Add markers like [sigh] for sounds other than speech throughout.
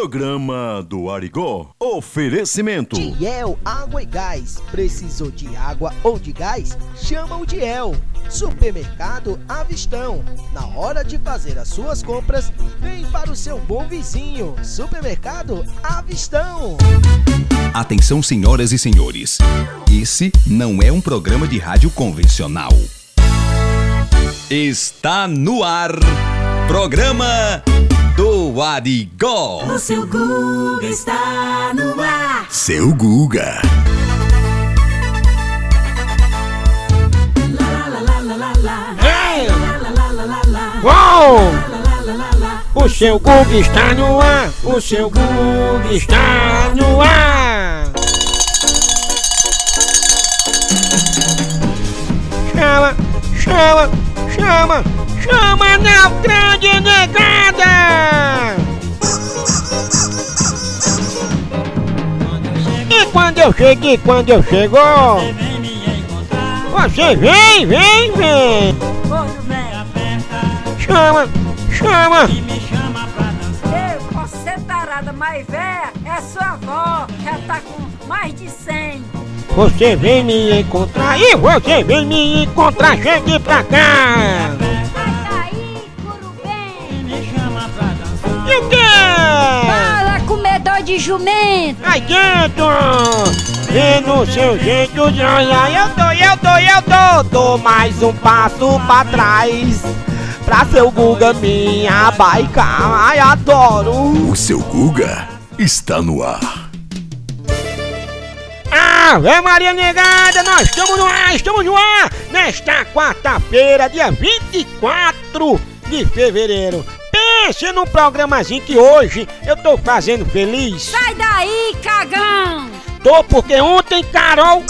Programa do Arigó. Oferecimento. Diel Água e Gás. Precisou de água ou de gás? Chama o Diel. Supermercado Avistão. Na hora de fazer as suas compras, vem para o seu bom vizinho. Supermercado Avistão. Atenção, senhoras e senhores. Esse não é um programa de rádio convencional. Está no ar. Programa do Arigó. O seu Guga está no ar. Seu Guga. Uou! O seu Guga está no ar! O seu Guga está no ar! Chama, chama, chama, chama na grande negada! E quando eu cheguei, quando eu chegou, você vem, vem, vem! Chama, chama! Ser tarada, mas véia é sua avó, já tá com mais de 100. Você vem me encontrar e você vem me encontrar, chegue pra cá! De jumento. Aí dentro! Vendo seu jeito de olhar, eu tô, eu tô, eu tô, dou mais um passo pra trás. Pra seu Guga minha baica, ai adoro! O seu Guga está no ar. Ave Maria Negada, nós estamos no ar, estamos no ar! Nesta quarta-feira, dia 24 de fevereiro. Pense num programazinho que hoje eu tô fazendo feliz. Sai daí, cagão. Tô porque ontem Carol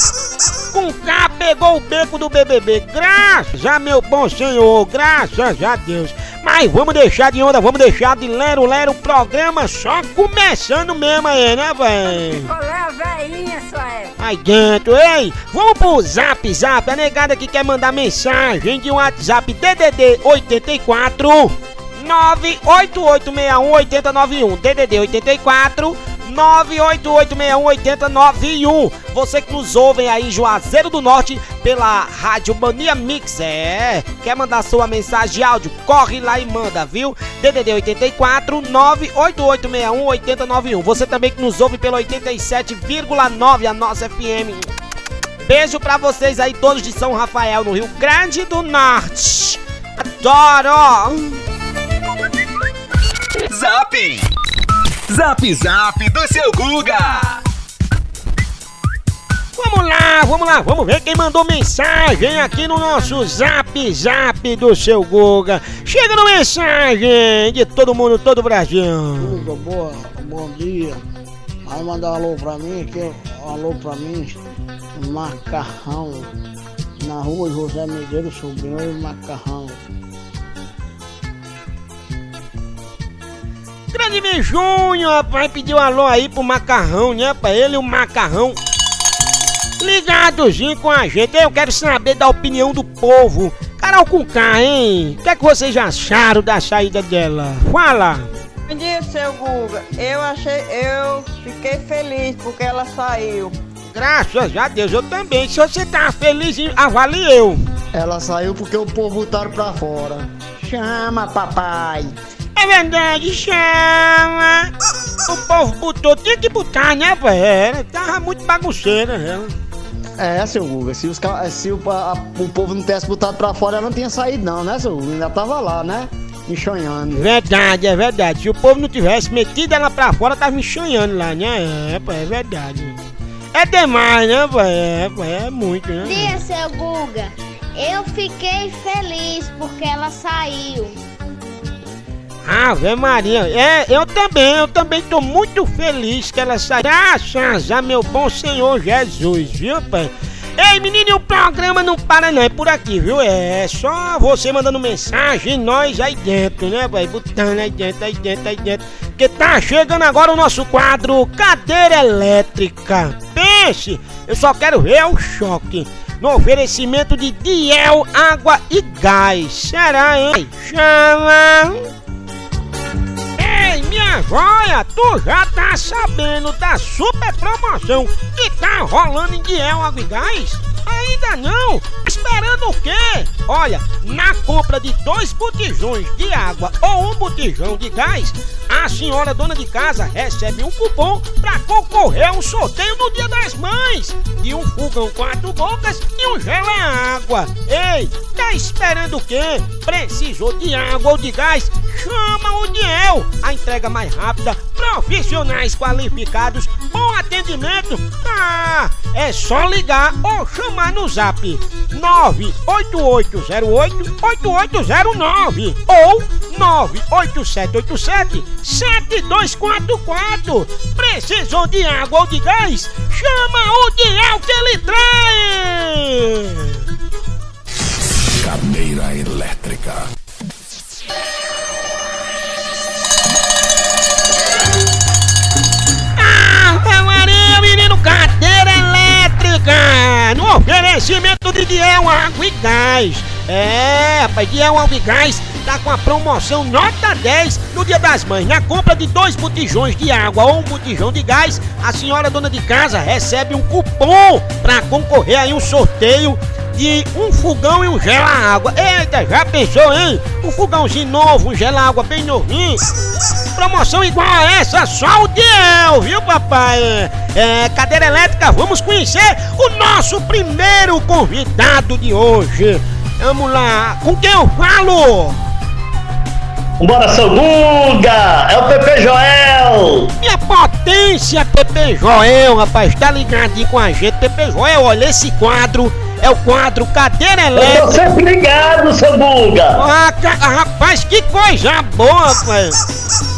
com K pegou o beco do BBB. Graças a meu bom senhor, graças a Deus. Mas vamos deixar de onda, vamos deixar de lero lero o programa só começando mesmo aí, né, véi? Qual é a veinha, sua época? Aí dentro, ei, vamos pro zap zap, a negada que quer mandar mensagem de WhatsApp DDD 84 988618091 DDD 84 988618091 Você que nos ouve aí, Juazeiro do Norte, pela Rádio Mania Mix, é. Quer mandar sua mensagem de áudio? Corre lá e manda, viu? DDD 84 988618091 Você também que nos ouve pelo 87,9 a nossa FM. Beijo pra vocês aí, todos de São Rafael, no Rio Grande do Norte. Adoro! Zap! Zap Zap do seu Guga. Vamos lá, vamos lá, vamos ver quem mandou mensagem aqui no nosso Zap Zap do seu Guga. Chega no mensagem de todo mundo, todo o Brasil. Tudo boa, bom dia. Vai mandar um alô pra mim, que um alô pra mim, macarrão. Na rua José Medeiros Sobrinho Macarrão. Grande Me Júnior, rapaz, pediu alô aí pro macarrão, né? Pra ele o macarrão. Ligadozinho com a gente, eu quero saber da opinião do povo. Carol com K, hein? O que é que vocês acharam da saída dela? Fala! Bom dia, seu Guga. Eu achei, eu fiquei feliz porque ela saiu. Graças a Deus, eu também. Se você tá feliz, avalie eu. Ela saiu porque o povo botaram pra fora. Chama, papai. É verdade, chama! O povo botou, tinha que botar, né, velho? Tava muito bagunceira, ela. É, seu Guga, se, os, se o, a- o povo não tivesse botado pra fora, ela não tinha saído não, né, seu Guga? Ainda tava lá, né? Enxonhando. Verdade, é verdade. Se o povo não tivesse metido ela pra fora, tava me enxanhando lá, né? É, pô, é verdade. É demais, né, pô? É, pô, é muito, né? dia, seu Guga. Eu fiquei feliz porque ela saiu. Ave Maria, é, eu também, eu também tô muito feliz que ela saiu. Graças a meu bom Senhor Jesus, viu, pai? Ei, menino, o programa não para não, é por aqui, viu? É só você mandando mensagem nós aí dentro, né, pai? Botando aí dentro, aí dentro, aí dentro. Porque tá chegando agora o nosso quadro Cadeira Elétrica. Pense, eu só quero ver o choque. No oferecimento de Diel Água e Gás. Será, hein? Chama! Minha joia, tu já tá sabendo da super promoção que tá rolando em Diel Água? Ainda não? Esperando o quê? Olha, na compra de dois botijões de água ou um botijão de gás, a senhora dona de casa recebe um cupom para concorrer a um sorteio no Dia das Mães de um fogão quatro bocas e um gela água. Ei, tá esperando o quê? Precisou de água ou de gás? Chama o Diel. A entrega mais rápida, profissionais qualificados, bom atendimento. Ah, é só ligar ou chamar no zap 98808-8809 ou 98787-7244. Precisou de água ou de gás? Chama o Diel que ele traz! Cadeira elétrica. Cadeira elétrica! No oferecimento de Diel Água e Gás. É, rapaz, Diel Água e Gás tá com a promoção nota 10 no Dia das Mães. Na compra de dois botijões de água ou um botijão de gás, a senhora dona de casa recebe um cupom para concorrer aí um sorteio de um fogão e um gela-água. Eita, já pensou, hein? Um fogãozinho novo, um gela-água bem novinho. Promoção igual a essa, só o Diel, viu, papai? É, cadeira elétrica, vamos conhecer o nosso primeiro convidado de hoje. Vamos lá, com quem eu falo? Bora, seu Guga! É o Pepe Joel! Minha potência, Pepe Joel, rapaz, tá ligadinho com a gente. Pepe Joel, olha, esse quadro é o quadro Cadeira Eu tô Elétrica. sempre ligado, seu Guga! Ah, ah, rapaz, que coisa boa, rapaz.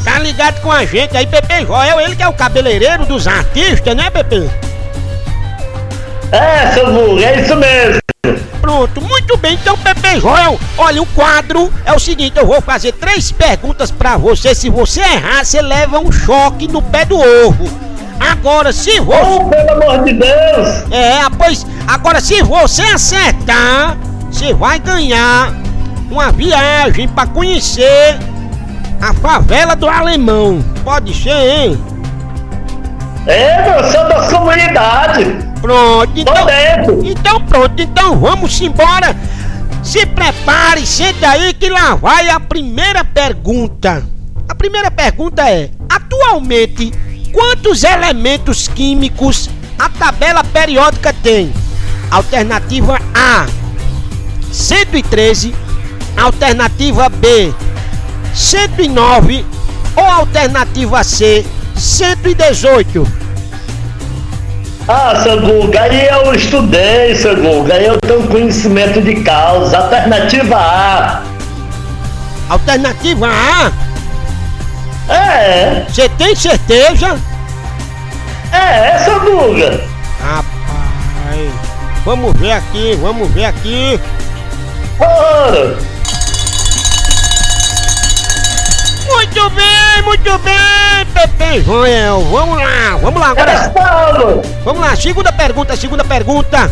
Tá ligado com a gente aí, Pepe Joel, ele que é o cabeleireiro dos artistas, né, Pepe? É, seu Guga, é isso mesmo! Pronto, muito bem, então, Pepe Joel, olha, o quadro é o seguinte, eu vou fazer três perguntas pra você, se você errar, você leva um choque no pé do ovo. Agora, se você... Oh, pelo amor de Deus! É, pois, agora se você acertar, você vai ganhar uma viagem pra conhecer a favela do Alemão. Pode ser, hein? É, eu sou das comunidades! Pronto, Tô então, dentro! então pronto, então vamos embora. Se prepare, senta aí que lá vai a primeira pergunta. A primeira pergunta é: atualmente, quantos elementos químicos a tabela periódica tem? Alternativa A: 113. Alternativa B: 109. Ou alternativa C: 118. Ah, seu Guga, aí eu estudei, seu Guga, aí eu tenho conhecimento de causa. Alternativa A. Alternativa A: É, Você tem certeza? é, seu Guga! Rapaz, vamos ver aqui, vamos ver aqui. Muito bem, muito bem, Pepe Joel. Vamos lá, vamos lá agora. Vamos lá, segunda pergunta, segunda pergunta.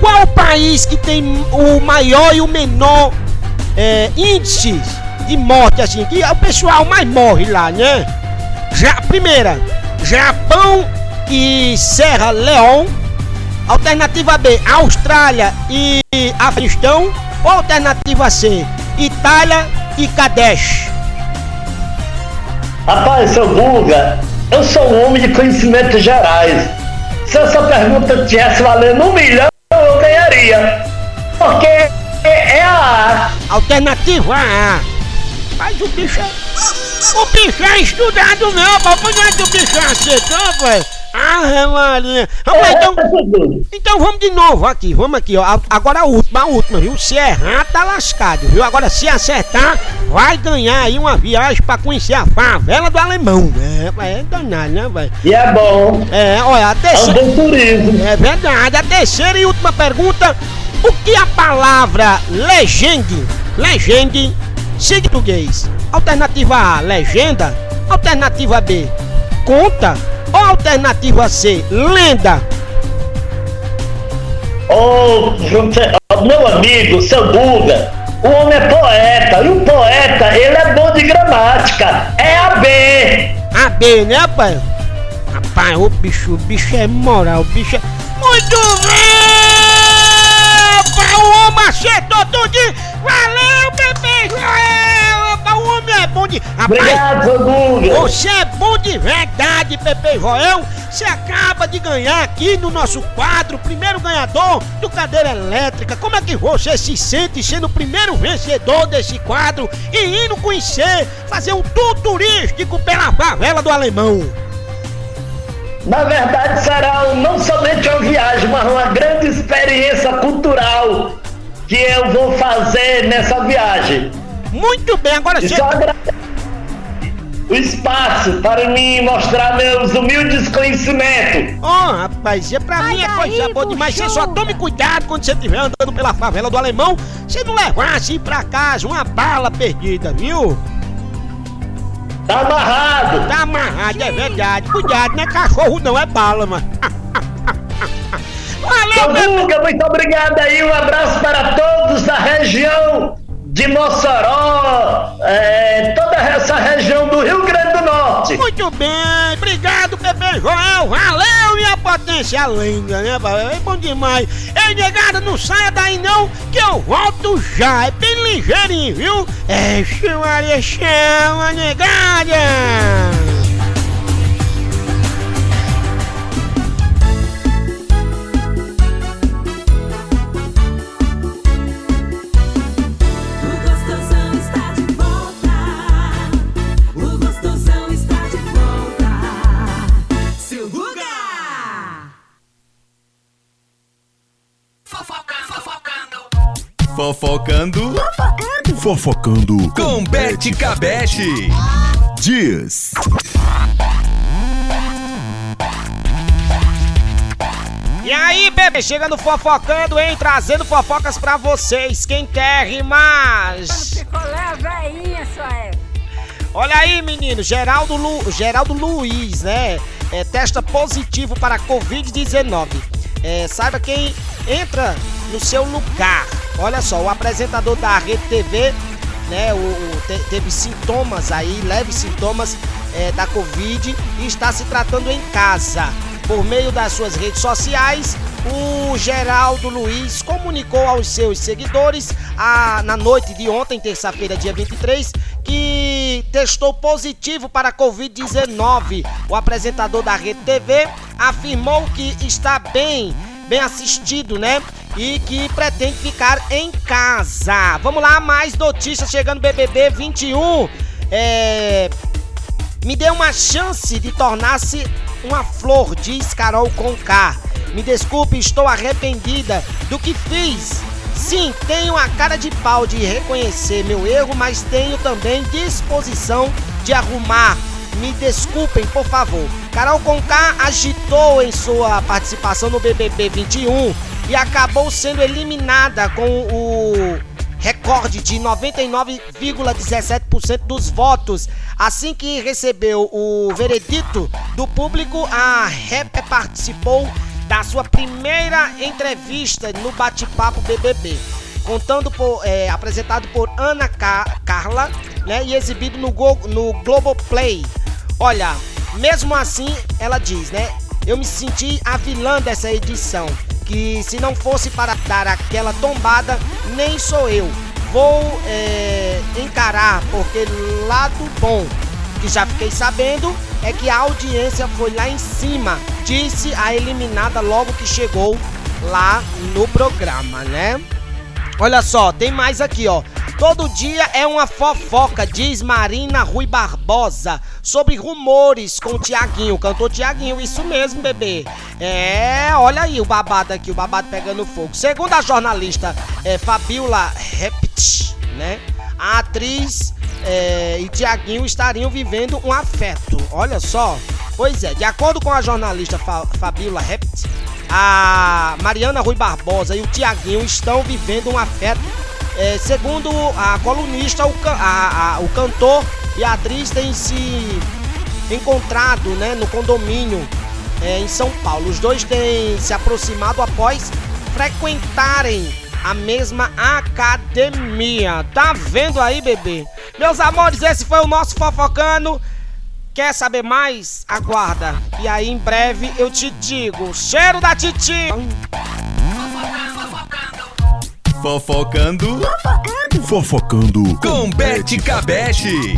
Qual o país que tem o maior e o menor é, índices de morte, assim, que o pessoal mais morre lá, né? Já, primeira, Japão e Serra Leão. Alternativa B, Austrália e Afeganistão. Ou alternativa C, Itália e Kadesh. Rapaz, seu Guga, eu sou um homem de conhecimentos gerais. Se essa pergunta tivesse valendo um milhão, eu ganharia. Porque é, é a A. Alternativa A. Mas o bicho é. O bicho é estudado não, papai. Não é que o bicho é acertou, velho. Ah, Maria. Vamos lá, então. seu Guga. Então vamos de novo aqui, vamos aqui, ó. Agora a última, a última, viu? Se errar, tá lascado, viu? Agora se acertar, vai ganhar aí uma viagem pra conhecer a favela do alemão. É, é danado, né, velho? E é bom. É, olha, a É um terceira. turismo. É verdade. A terceira e última pergunta: o que a palavra legende, legende, em português? Alternativa A, legenda. Alternativa B, conta. Alternativa C, lenda. Junte- ô, meu amigo, seu Guga, O homem é poeta, e o poeta, ele é bom de gramática. É a B. A B, né, pai? Rapaz, o bicho, o bicho é moral, o bicho é. Muito bem! O homem acertou tudo! Valeu, bebê O homem é bom de. Rapaz, Obrigado, você é bom de verdade, Pepe Joel. Você acaba de ganhar aqui no nosso quadro, primeiro ganhador do Cadeira Elétrica. Como é que você se sente sendo o primeiro vencedor desse quadro e indo conhecer, fazer um tour turístico pela favela do Alemão? Na verdade, será não somente uma viagem, mas uma grande experiência cultural que eu vou fazer nessa viagem. Muito bem, agora agradeço o espaço para me mostrar meus humildes conhecimentos. Ó, rapaz, é pra mim é coisa boa demais. Você só tome cuidado quando você estiver andando pela favela do Alemão. Você não levar assim pra casa uma bala perdida, viu? Tá amarrado. Tá amarrado, é verdade. Cuidado, não é cachorro, não, é bala, mano. [laughs] Valeu, Seu meu. Guga, muito obrigado aí. Um abraço para todos da região de Mossoró, é, toda essa região do Rio Grande do Norte. Muito bem, obrigado, Bebê Joel. Valeu, minha potência linda, né? É bom demais. Ei, negada, não saia daí não, que eu volto já. É bem ligeirinho, viu? É, chama, chama, negada. Fofocando Fofocando com Bete Cabete. Dias. E aí, bebê, chegando fofocando, hein? Trazendo fofocas pra vocês. Quem quer rimar? Picolé veinha, só é. Olha aí, menino, Geraldo, Lu, Geraldo Luiz, né? É, testa positivo para Covid-19. É, saiba quem entra no seu lugar. Olha só, o apresentador da Rede TV, né? O, o- te- teve sintomas aí, leves sintomas é, da Covid e está se tratando em casa. Por meio das suas redes sociais, o Geraldo Luiz comunicou aos seus seguidores a- na noite de ontem, terça-feira, dia 23, que testou positivo para a Covid-19. O apresentador da Rede TV afirmou que está bem, bem assistido, né? E que pretende ficar em casa. Vamos lá, mais notícias chegando BBB 21. É, me dê uma chance de tornar-se uma flor, diz Carol Conká. Me desculpe, estou arrependida do que fiz. Sim, tenho a cara de pau de reconhecer meu erro, mas tenho também disposição de arrumar. Me desculpem, por favor. Carol Conká agitou em sua participação no BBB 21 e acabou sendo eliminada com o recorde de 99,17% dos votos. Assim que recebeu o veredito do público, a rapper participou da sua primeira entrevista no bate-papo BBB, contando por, é, apresentado por Ana Ca- Carla, né, e exibido no, Go, no Globoplay. Olha, mesmo assim, ela diz, né? Eu me senti a vilã dessa edição. Que se não fosse para dar aquela tombada, nem sou eu. Vou é, encarar, porque lado bom que já fiquei sabendo é que a audiência foi lá em cima, disse a eliminada logo que chegou lá no programa, né? Olha só, tem mais aqui, ó. Todo dia é uma fofoca, diz Marina Rui Barbosa, sobre rumores com o Tiaguinho, cantor Tiaguinho, isso mesmo, bebê. É, olha aí o babado aqui, o babado pegando fogo. Segundo a jornalista é, Fabiola Rept, né? A atriz é, e Tiaguinho estariam vivendo um afeto. Olha só. Pois é, de acordo com a jornalista Fa Fabiola Rept, a Mariana Rui Barbosa e o Tiaguinho estão vivendo um afeto. É, segundo a colunista, o, ca- a- a- o cantor e a atriz têm se encontrado né, no condomínio é, em São Paulo. Os dois têm se aproximado após frequentarem a mesma academia. Tá vendo aí, bebê? Meus amores, esse foi o nosso fofocando. Quer saber mais? Aguarda. E aí em breve eu te digo. Cheiro da Titi. Fofocando Fofocando com Bete Cabete.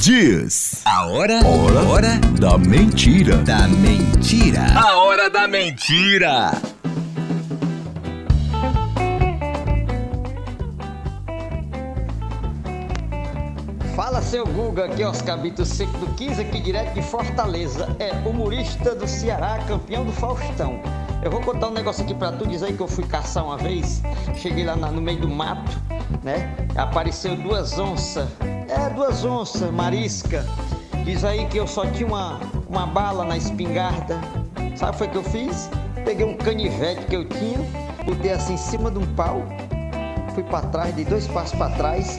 Dias. A hora, Hora. hora da mentira. da mentira. A hora da mentira. Seu Guga, aqui é Oscar Bito Seco do 15, aqui direto de Fortaleza. É humorista do Ceará, campeão do Faustão. Eu vou contar um negócio aqui pra tu, diz aí que eu fui caçar uma vez, cheguei lá no meio do mato, né? Apareceu duas onças, é, duas onças, marisca. Diz aí que eu só tinha uma, uma bala na espingarda. Sabe o que que eu fiz? Peguei um canivete que eu tinha, botei assim em cima de um pau, fui pra trás, dei dois passos pra trás,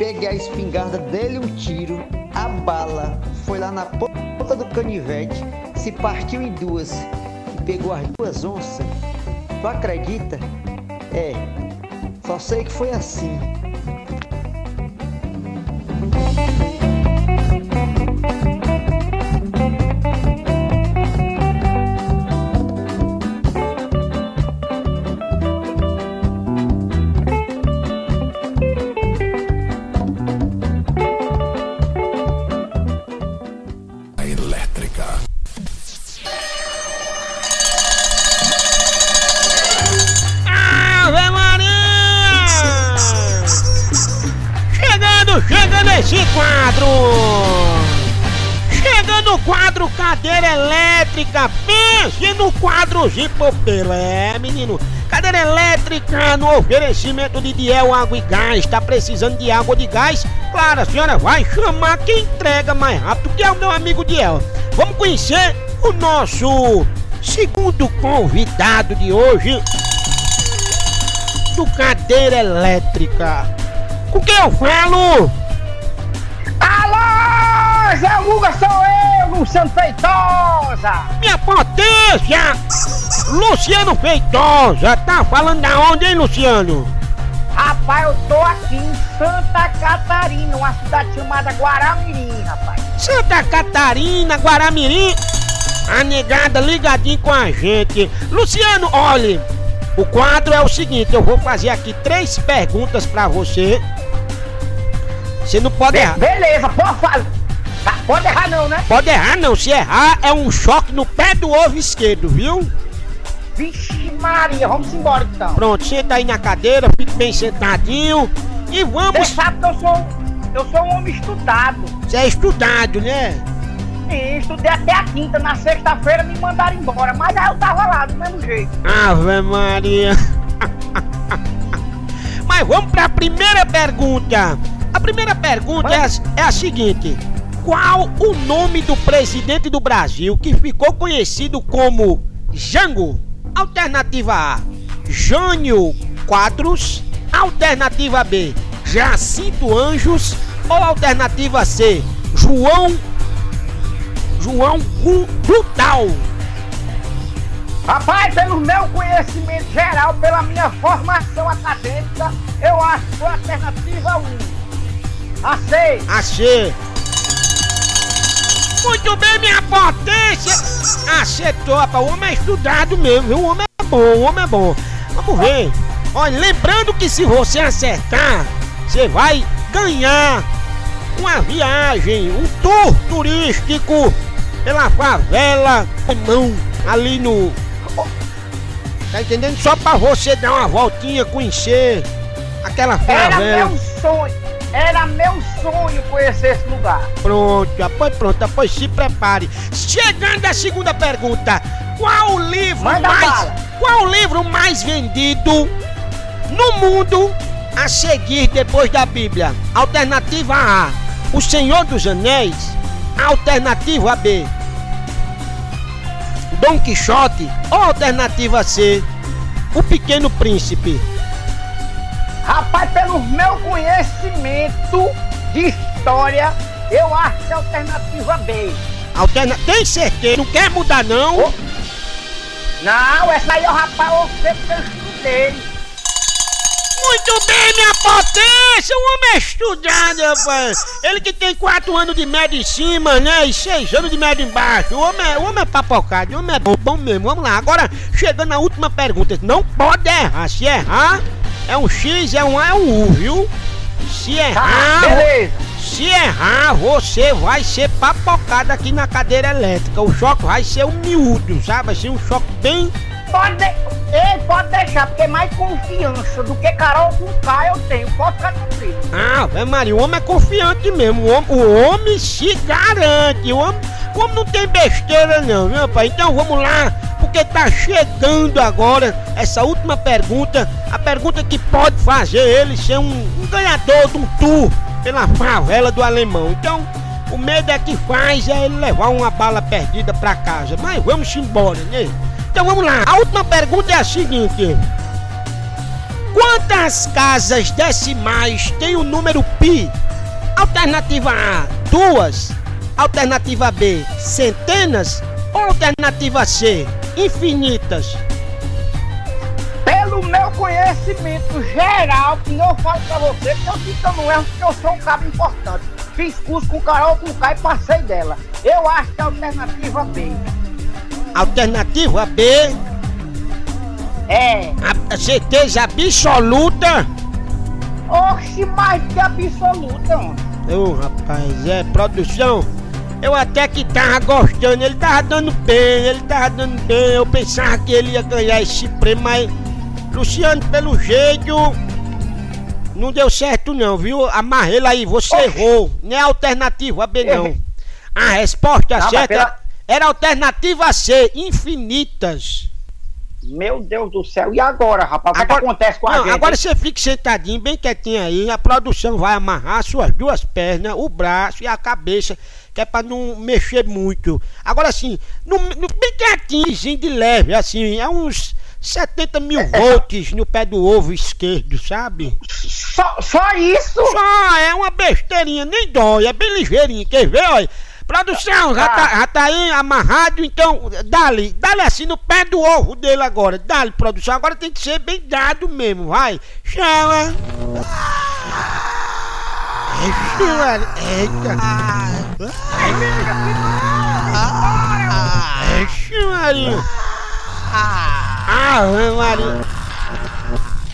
peguei a espingarda dele um tiro, a bala foi lá na ponta do canivete, se partiu em duas e pegou as duas onças. Tu acredita? É, só sei que foi assim. Zipopela! É, menino! Cadeira Elétrica no oferecimento de Diel Água e Gás. Tá precisando de água de gás? Claro, a senhora vai chamar quem entrega mais rápido, que é o meu amigo Diel. Vamos conhecer o nosso segundo convidado de hoje do Cadeira Elétrica. Com quem eu falo? Alô, Zé Luga, sou eu, Luciano Feitosa! Minha potência! Luciano Feitosa, tá falando da onde, hein, Luciano? Rapaz, eu tô aqui em Santa Catarina, uma cidade chamada Guaramirim, rapaz. Santa Catarina, Guaramirim. A negada ligadinho com a gente. Luciano, olhe, o quadro é o seguinte, eu vou fazer aqui três perguntas pra você. Você não pode Be- errar. beleza, pode fazer. Pode errar não, né? Pode errar não, se errar é um choque no pé do ovo esquerdo, viu? Vixe Maria, vamos embora então. Pronto, senta aí na cadeira, fique bem sentadinho e Você vamos. sabe que eu sou, eu sou um homem estudado. Você é estudado, né? Sim, estudei até a quinta, na sexta-feira me mandaram embora, mas aí eu tava lá do mesmo jeito. Ave Maria. [laughs] Mas vamos para a primeira pergunta. A primeira pergunta é a, é a seguinte: Qual o nome do presidente do Brasil que ficou conhecido como Jango? Alternativa A: Jânio Quadros. Alternativa B: Jacinto Anjos. Ou alternativa C: João. João Brutal. Rapaz, pelo meu conhecimento geral, pela minha formação acadêmica, eu acho que foi a alternativa 1. Aceito. Achei. Muito bem, minha potência. Acertou, rapaz. O homem é estudado mesmo, viu? O homem é bom, o homem é bom. Vamos ver. Olha, lembrando que se você acertar, você vai ganhar uma viagem, um tour turístico pela favela, não, ali no... Tá entendendo? Só pra você dar uma voltinha, conhecer aquela Era favela. meu sonho, era meu sonho conhecer esse lugar. Pronto, após pronto, após se prepare. Chegando à segunda pergunta: qual o livro Manda mais bala. qual o livro mais vendido no mundo a seguir depois da Bíblia? Alternativa A: O Senhor dos Anéis. Alternativa B: Dom Quixote. Ou alternativa C: O Pequeno Príncipe. Rapaz, pelo meu conhecimento de história, eu acho que é a alternativa B. Alterna... Tem certeza? Não quer mudar não? Não, essa aí, ó, rapaz, eu sei que eu estudei. Muito bem, minha potência! O homem é estudado, rapaz! Ele que tem 4 anos de média em cima, né? E 6 anos de média embaixo. O homem é, o homem é papocado, o homem é bom, bom mesmo. Vamos lá, agora chegando na última pergunta. Não pode errar. Se errar, é um X, é um A, é um U, viu? Se errar. Beleza. Se errar, você vai ser papocado aqui na cadeira elétrica. O choque vai ser um miúdo, sabe? Assim, um choque bem. Pode, de... Ei, pode deixar, porque mais confiança do que Carol com K eu tenho. Pode ficar tranquilo. Ah, Vé Maria, o homem é confiante mesmo. O homem, o homem se garante. O homem, o homem não tem besteira, não, viu, pai? Então vamos lá, porque tá chegando agora essa última pergunta. A pergunta que pode fazer ele ser um, um ganhador de um tour pela favela do alemão. Então, o medo é que faz é ele levar uma bala perdida pra casa. Mas vamos embora, né? Então vamos lá. A última pergunta é a seguinte: Quantas casas decimais tem o número pi? Alternativa A, duas. Alternativa B, centenas. Alternativa C, infinitas? Pelo meu conhecimento geral, que eu falo pra você, que eu eu não erro, porque eu sou um cara importante. Fiz curso com Carol com K e passei dela. Eu acho que é a alternativa B. Alternativa B, É. a certeza absoluta. Oxe, mais que absoluta, mano. Ô rapaz, é produção. Eu até que tava gostando, ele tava dando bem, ele tava dando bem. Eu pensava que ele ia ganhar esse prêmio, mas Luciano, pelo jeito, não deu certo não, viu? Amarrei ele aí, você errou. Não é alternativa B não. A resposta Não, certa pela- era alternativa C, infinitas. Meu Deus do céu, e agora, rapaz? O que, é que acontece com a Não, gente? agora você fique sentadinho, bem quietinho aí. A produção vai amarrar suas duas pernas, o braço e a cabeça, que é pra não mexer muito. Agora assim, no, no- bem quietinho, de leve, assim, é uns 70 mil volts no pé do ovo esquerdo, sabe? Só, só isso? Só, é uma besteirinha, nem dói, é bem ligeirinho. Quer ver, olha? Produção, já tá, já tá aí amarrado, então dá-lhe, dá-lhe assim no pé do ovo dele agora. Dá-lhe, produção, agora tem que ser bem dado mesmo, vai. Chama. Ixi, velho, Eita. Ixi, Maria. Ah, Maria.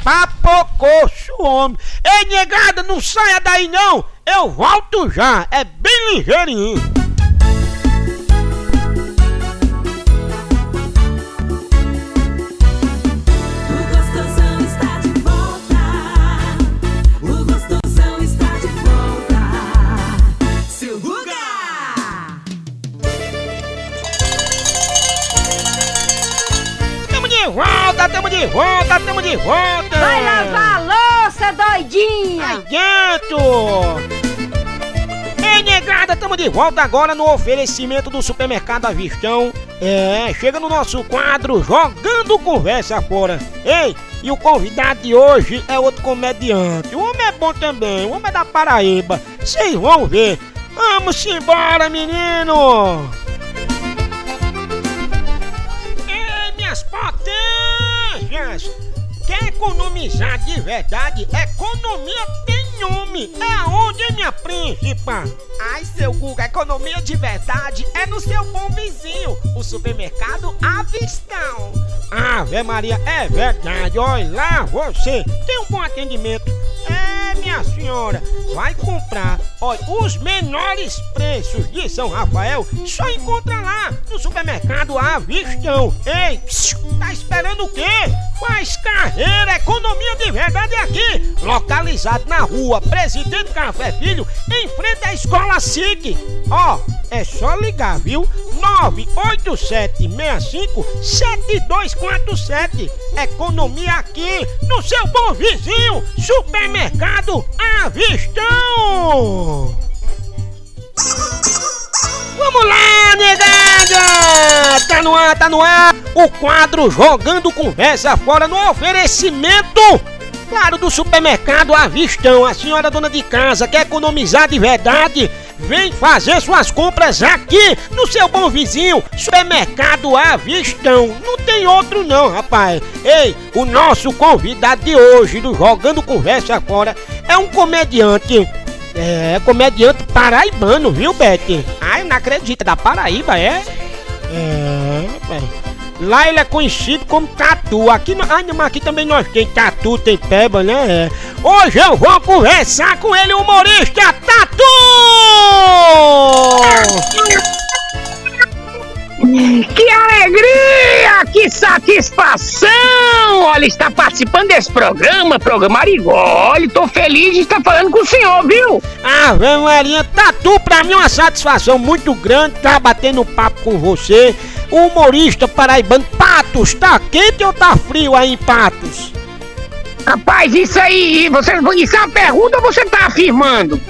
Papocoço, homem. Ei, negada, não saia daí não. Eu volto já. É bem ligeirinho. De volta, tamo de volta. Vai lavar a louça, doidinha! Dentro! Ei, negada, tamo de volta agora no oferecimento do supermercado Avistão. É, chega no nosso quadro Jogando Conversa Fora. Ei, e o convidado de hoje é outro comediante. O homem é bom também, o homem é da Paraíba. Vocês vão ver. Vamos embora, menino! Quer economizar de verdade? Economia tem nome! É aonde, minha príncipa? Ai, seu Guga, economia de verdade é no seu bom vizinho, o supermercado Avistão. Ave Maria, é verdade, olha lá você tem um bom atendimento. É, minha senhora, vai comprar, olha, os menores preços de São Rafael só encontra lá no supermercado Avistão. Ei, tá esperando o quê? Faz carreira, economia de verdade aqui, localizado na rua Presidente Café Filho, em frente à escola SIC. Ó, é só ligar, viu? 987657247. Economia aqui no seu bom vizinho, Supermercado Avistão. Vamos lá, negada! Tá no ar, tá no ar! O quadro Jogando Conversa Fora no oferecimento Claro, do supermercado Avistão, a senhora dona de casa quer economizar de verdade? vem fazer suas compras aqui no seu bom vizinho, Supermercado Avistão. Não tem outro não, rapaz. Ei, o nosso convidado de hoje do Jogando Conversa Fora é um comediante. É, comediante paraibano, viu, Beth? Ai, não acredita, da Paraíba, é? É, rapaz. Lá ele é conhecido como Tatu. Aqui, ah, mas aqui também nós tem Tatu, tem Peba, né? É. Hoje eu vou conversar com ele, humorista Tatu! Que alegria! Que satisfação! Olha, está participando desse programa, programa Arigó. Olha, tô feliz de estar falando com o senhor, viu? Ave Maria, Tatu, pra mim é uma satisfação muito grande estar batendo papo com você. Humorista paraibano Patos, tá quente ou tá frio aí Patos? Rapaz, isso aí, você, isso é uma pergunta ou você tá afirmando?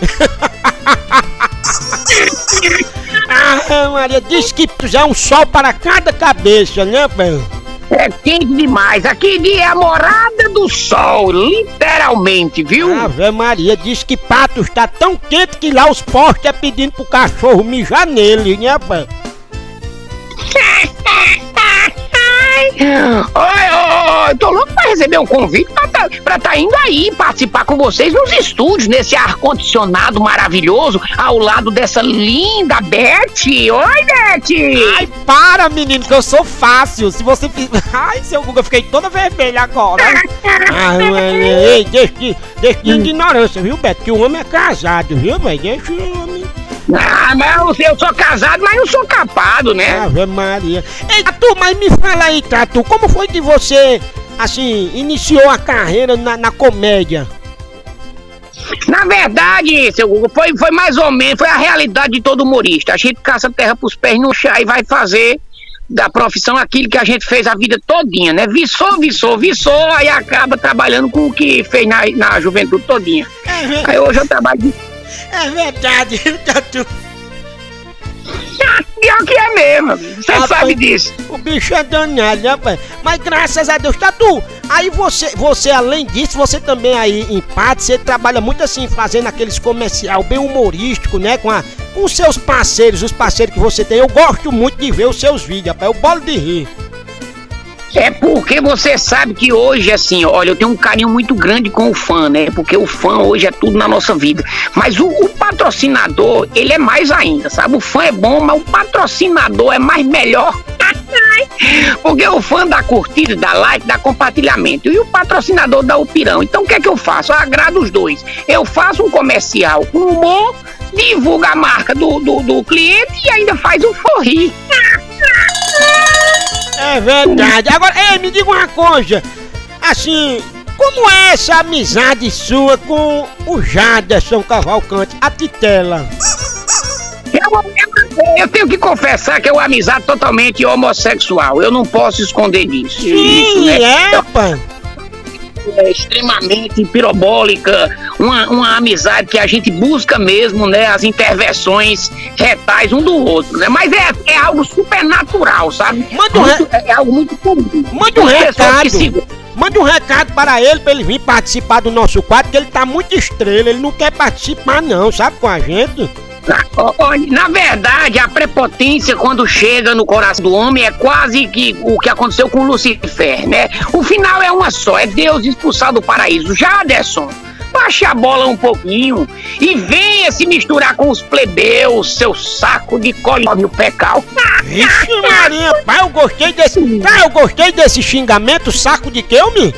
Ave [laughs] Maria, diz que já é um sol para cada cabeça, né, pai? É quente demais. Aqui é a morada do sol, literalmente, viu? Ave Maria, diz que Patos tá tão quente que lá os postes é pedindo pro cachorro mijar nele, né, pai? Oi, oi, tô louco pra receber um convite pra tá, pra tá indo aí participar com vocês nos estúdios, nesse ar-condicionado maravilhoso, ao lado dessa linda Beth. Oi, Beth! Ai, para, menino, que eu sou fácil. Se você. [laughs] Ai, seu Google, eu fiquei toda vermelha agora. Ai, ei, deixa de, deixa de ignorância, viu, Beto? Que o homem é casado, viu, velho? Deixa o homem. Ah, mas eu sou casado, mas não sou capado, né? Ave Maria. Ei, Tatu, mas me fala aí, Tatu, como foi que você, assim, iniciou a carreira na, na comédia? Na verdade, seu Google, foi, foi mais ou menos, foi a realidade de todo humorista. A gente caça terra pros pés no chá e vai fazer da profissão aquilo que a gente fez a vida todinha, né? Viçou, viçou, viçou, aí acaba trabalhando com o que fez na, na juventude todinha. Aí hoje eu trabalho de... É verdade, [laughs] Tatu. Pior que é mesmo, você Rapaz, sabe disso. O bicho é danado, né, pai? Mas graças a Deus, Tatu, aí você, você além disso, você também aí em parte, você trabalha muito assim, fazendo aqueles comercial bem humorístico, né? Com, a, com os seus parceiros, os parceiros que você tem. Eu gosto muito de ver os seus vídeos, rapaz. Eu bolo de rir. É porque você sabe que hoje, assim, olha, eu tenho um carinho muito grande com o fã, né? Porque o fã hoje é tudo na nossa vida. Mas o, o patrocinador, ele é mais ainda, sabe? O fã é bom, mas o patrocinador é mais melhor. [laughs] Porque o fã dá curtida, dá like, dá compartilhamento. E o patrocinador dá o pirão. Então o que é que eu faço? Eu agrado os dois. Eu faço um comercial com humor, divulga a marca do, do, do cliente e ainda faz um forri. [laughs] É verdade. Agora, ei, me diga uma coisa. Assim, como é essa amizade sua com o Jaderson Cavalcante, a Titela? Eu, eu tenho que confessar que é uma amizade totalmente homossexual. Eu não posso esconder disso. Sim, Isso, né? é, pai. é extremamente pirobólica, uma, uma amizade que a gente busca mesmo, né? As intervenções retais um do outro, né? Mas é, é algo supernatural, sabe? Manda um Muito- é, é algo muito comum. Manda um recado. Manda um recado para ele, pra ele vir participar do nosso quadro, que ele tá muito estrela, ele não quer participar não, sabe, com a gente? Olha, na verdade, a prepotência quando chega no coração do homem é quase que o que aconteceu com Lucifer, né? O final é uma só, é Deus expulsar do paraíso. Já, Aderson, baixa a bola um pouquinho e venha se misturar com os plebeus, seu saco de coliforme o pecal. Vixe Maria, pai, eu gostei desse... Tá, eu gostei desse xingamento, saco de que, me?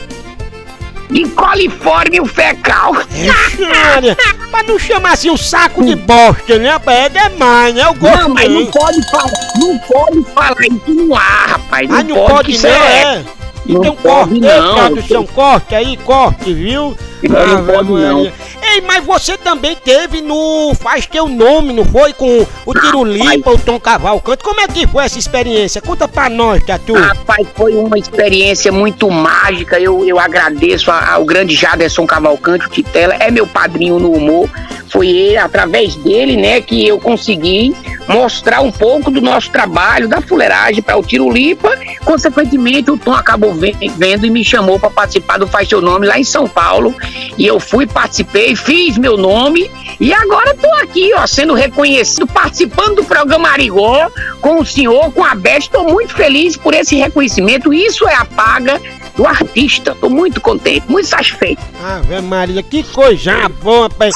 De coliforme o fecal. Vixe Maria, pra não chamar assim um saco de bosta, né, pai? É demais, né? Eu gostei. Não, mas não pode falar, não pode falar isso no ar, rapaz. Não, Ah, não pode, pode não, é. é? Não Então pode corte, não. tradução, corte aí, corte, viu? Não, não Ave pode não. Ei, mas você também teve no Faz Teu Nome, não foi? Com o Tiro Limpa, o Tom Cavalcante. Como é que foi essa experiência? Conta pra nós, Tatu. Rapaz, foi uma experiência muito mágica. Eu, eu agradeço ao grande Jaderson Cavalcante, o Titela, é meu padrinho no humor. Foi ele, através dele, né, que eu consegui mostrar um pouco do nosso trabalho, da fuleiragem para o Tiro Lipa. Consequentemente, o Tom acabou ve- vendo e me chamou para participar do Faz Seu Nome lá em São Paulo. E eu fui, participei, fiz meu nome e agora tô aqui, ó, sendo reconhecido, participando do programa Arigó com o senhor, com a Beth. Estou muito feliz por esse reconhecimento. Isso é a paga do artista. Tô muito contente, muito satisfeito. Ave Maria, que coisa boa, rapaz.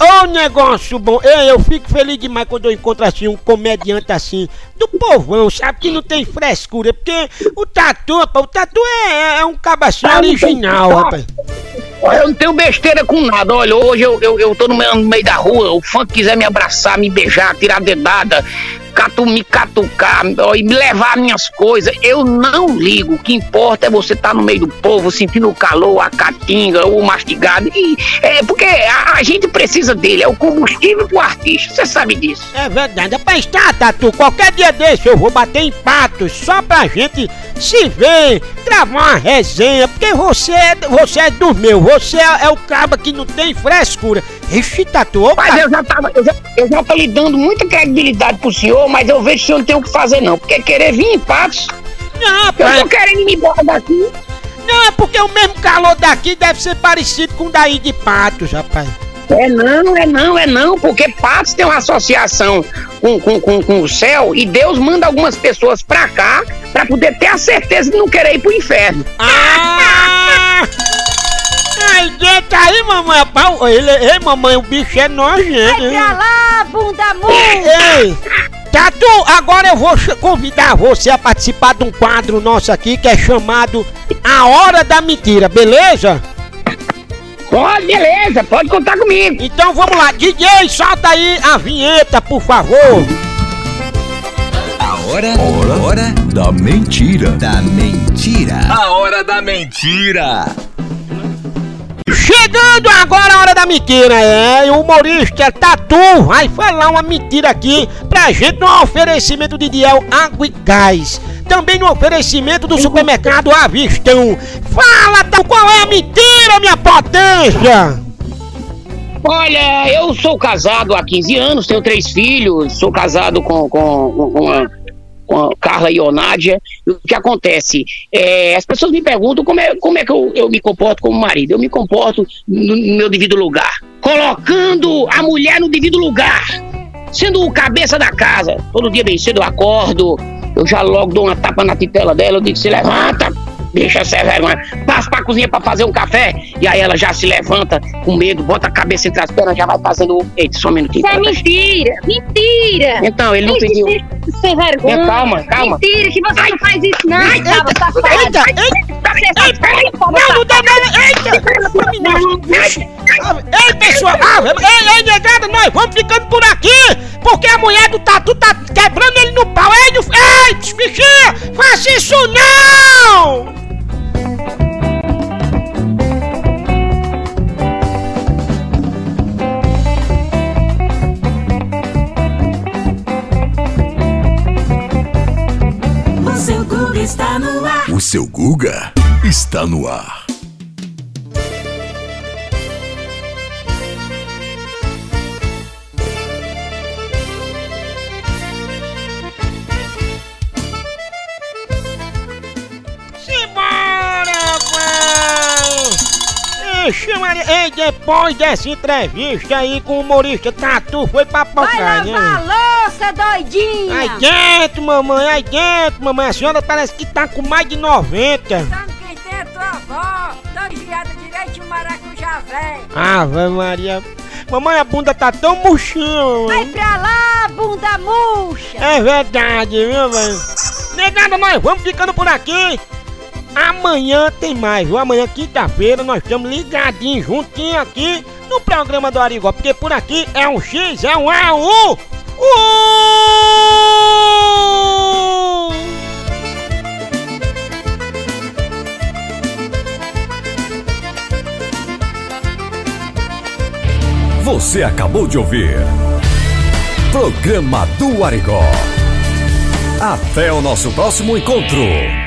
Ô negócio bom. Ei, eu fico feliz demais quando eu encontro assim um comediante assim, do povão, sabe? Que não tem frescura. Porque o tatu, rapaz, o tatu é, é um cabacinho original, rapaz. Eu não tenho besteira com nada. Olha, hoje eu, eu, eu tô no meio, no meio da rua, o fã quiser me abraçar, me beijar, tirar dedada, catu, me catucar ó, e me levar minhas coisas, eu não ligo. O que importa é você estar no meio do povo, sentindo o calor, a caatinga, o mastigado. E, é porque a, a gente precisa dele, é o combustível pro artista. Você sabe disso. É verdade. Rapaz, tá, Tatu, qualquer dia desse eu vou bater em patos só pra gente se ver, gravar uma resenha, porque você é, você é do meu, você é, é o caba que não tem frescura. Ô, Mas eu já, tava, eu, já, eu já tô lhe dando muita credibilidade pro senhor, mas eu vejo que o senhor não tem o que fazer, não. Porque querer vir em patos. Não, Eu pai. tô querendo ir embora daqui. Não, é porque o mesmo calor daqui deve ser parecido com o daí de patos, rapaz. É não, é não, é não, porque Patos tem uma associação com, com, com, com o céu e Deus manda algumas pessoas pra cá pra poder ter a certeza de não querer ir pro inferno. Ah! Deita aí, mamãe. Pau, Ele, ei, mamãe, o bicho é nojento. Vai hein? pra lá, bunda murcha! Ei! Tatu, agora eu vou convidar você a participar de um quadro nosso aqui que é chamado A Hora da Mentira, beleza? Pode, beleza, pode contar comigo. Então vamos lá, DJ, solta aí a vinheta, por favor. A hora, hora, hora Da mentira. da mentira. A hora da mentira. Chegando agora a hora da mentira, é, o humorista Tatu vai falar uma mentira aqui pra gente no oferecimento de Diel Água e Gás. Também no oferecimento do supermercado Avistão. Fala, Tatu, qual é a mentira, minha potência? Olha, eu sou casado há 15 anos, tenho três filhos, sou casado com, com, com, a, com a Carla e a Nádia. E o que acontece? É, as pessoas me perguntam como é, como é que eu, eu me comporto como marido. Eu me comporto no, no meu devido lugar, colocando a mulher no devido lugar, sendo o cabeça da casa. Todo dia bem cedo eu acordo, eu já logo dou uma tapa na titela dela, eu digo, se levanta, deixa essa vergonha. Passo pra cozinha pra fazer um café, e aí ela já se levanta com medo, bota a cabeça entre as pernas, já vai fazendo. Eita, só um minutinho. Isso é mentira! Mentira! Então, ele não Deixa pediu. Sem vergonha! Não, calma, calma. Mentira, que você não faz isso não! Eita, Caba safado! eita, eita, Você é safado, Não, não dá não, eita! Ei, pessoal, ah, ei, ei, negada, nós vamos ficando por aqui, porque a mulher do Tatu tá quebrando ele no pau. Ei, ei, bichinha, faça isso não! Está no ar. O seu Guga está no ar. Simbora, pai! Ixi, Maria, ei, depois dessa entrevista aí com o humorista Tatu, foi pra Vai papai, né? lavar a louça, doidinha! Aí dentro, mamãe, aí dentro, mamãe. A senhora parece que tá com mais de 90. Sabe quem tem a tua avó? Toda enfiada direito um maracujá velho! Ave Maria. Mamãe, a bunda tá tão murchinha, Vai mamãe. pra lá, bunda murcha! É verdade, viu, velho? Negada, nós vamos ficando por aqui. Amanhã tem mais, viu? Amanhã, quinta-feira, nós estamos ligadinhos, juntinho aqui no programa do Arigó. Porque por aqui é um X, é um A, U. Você acabou de ouvir. Programa do Arigó. Até o nosso próximo encontro.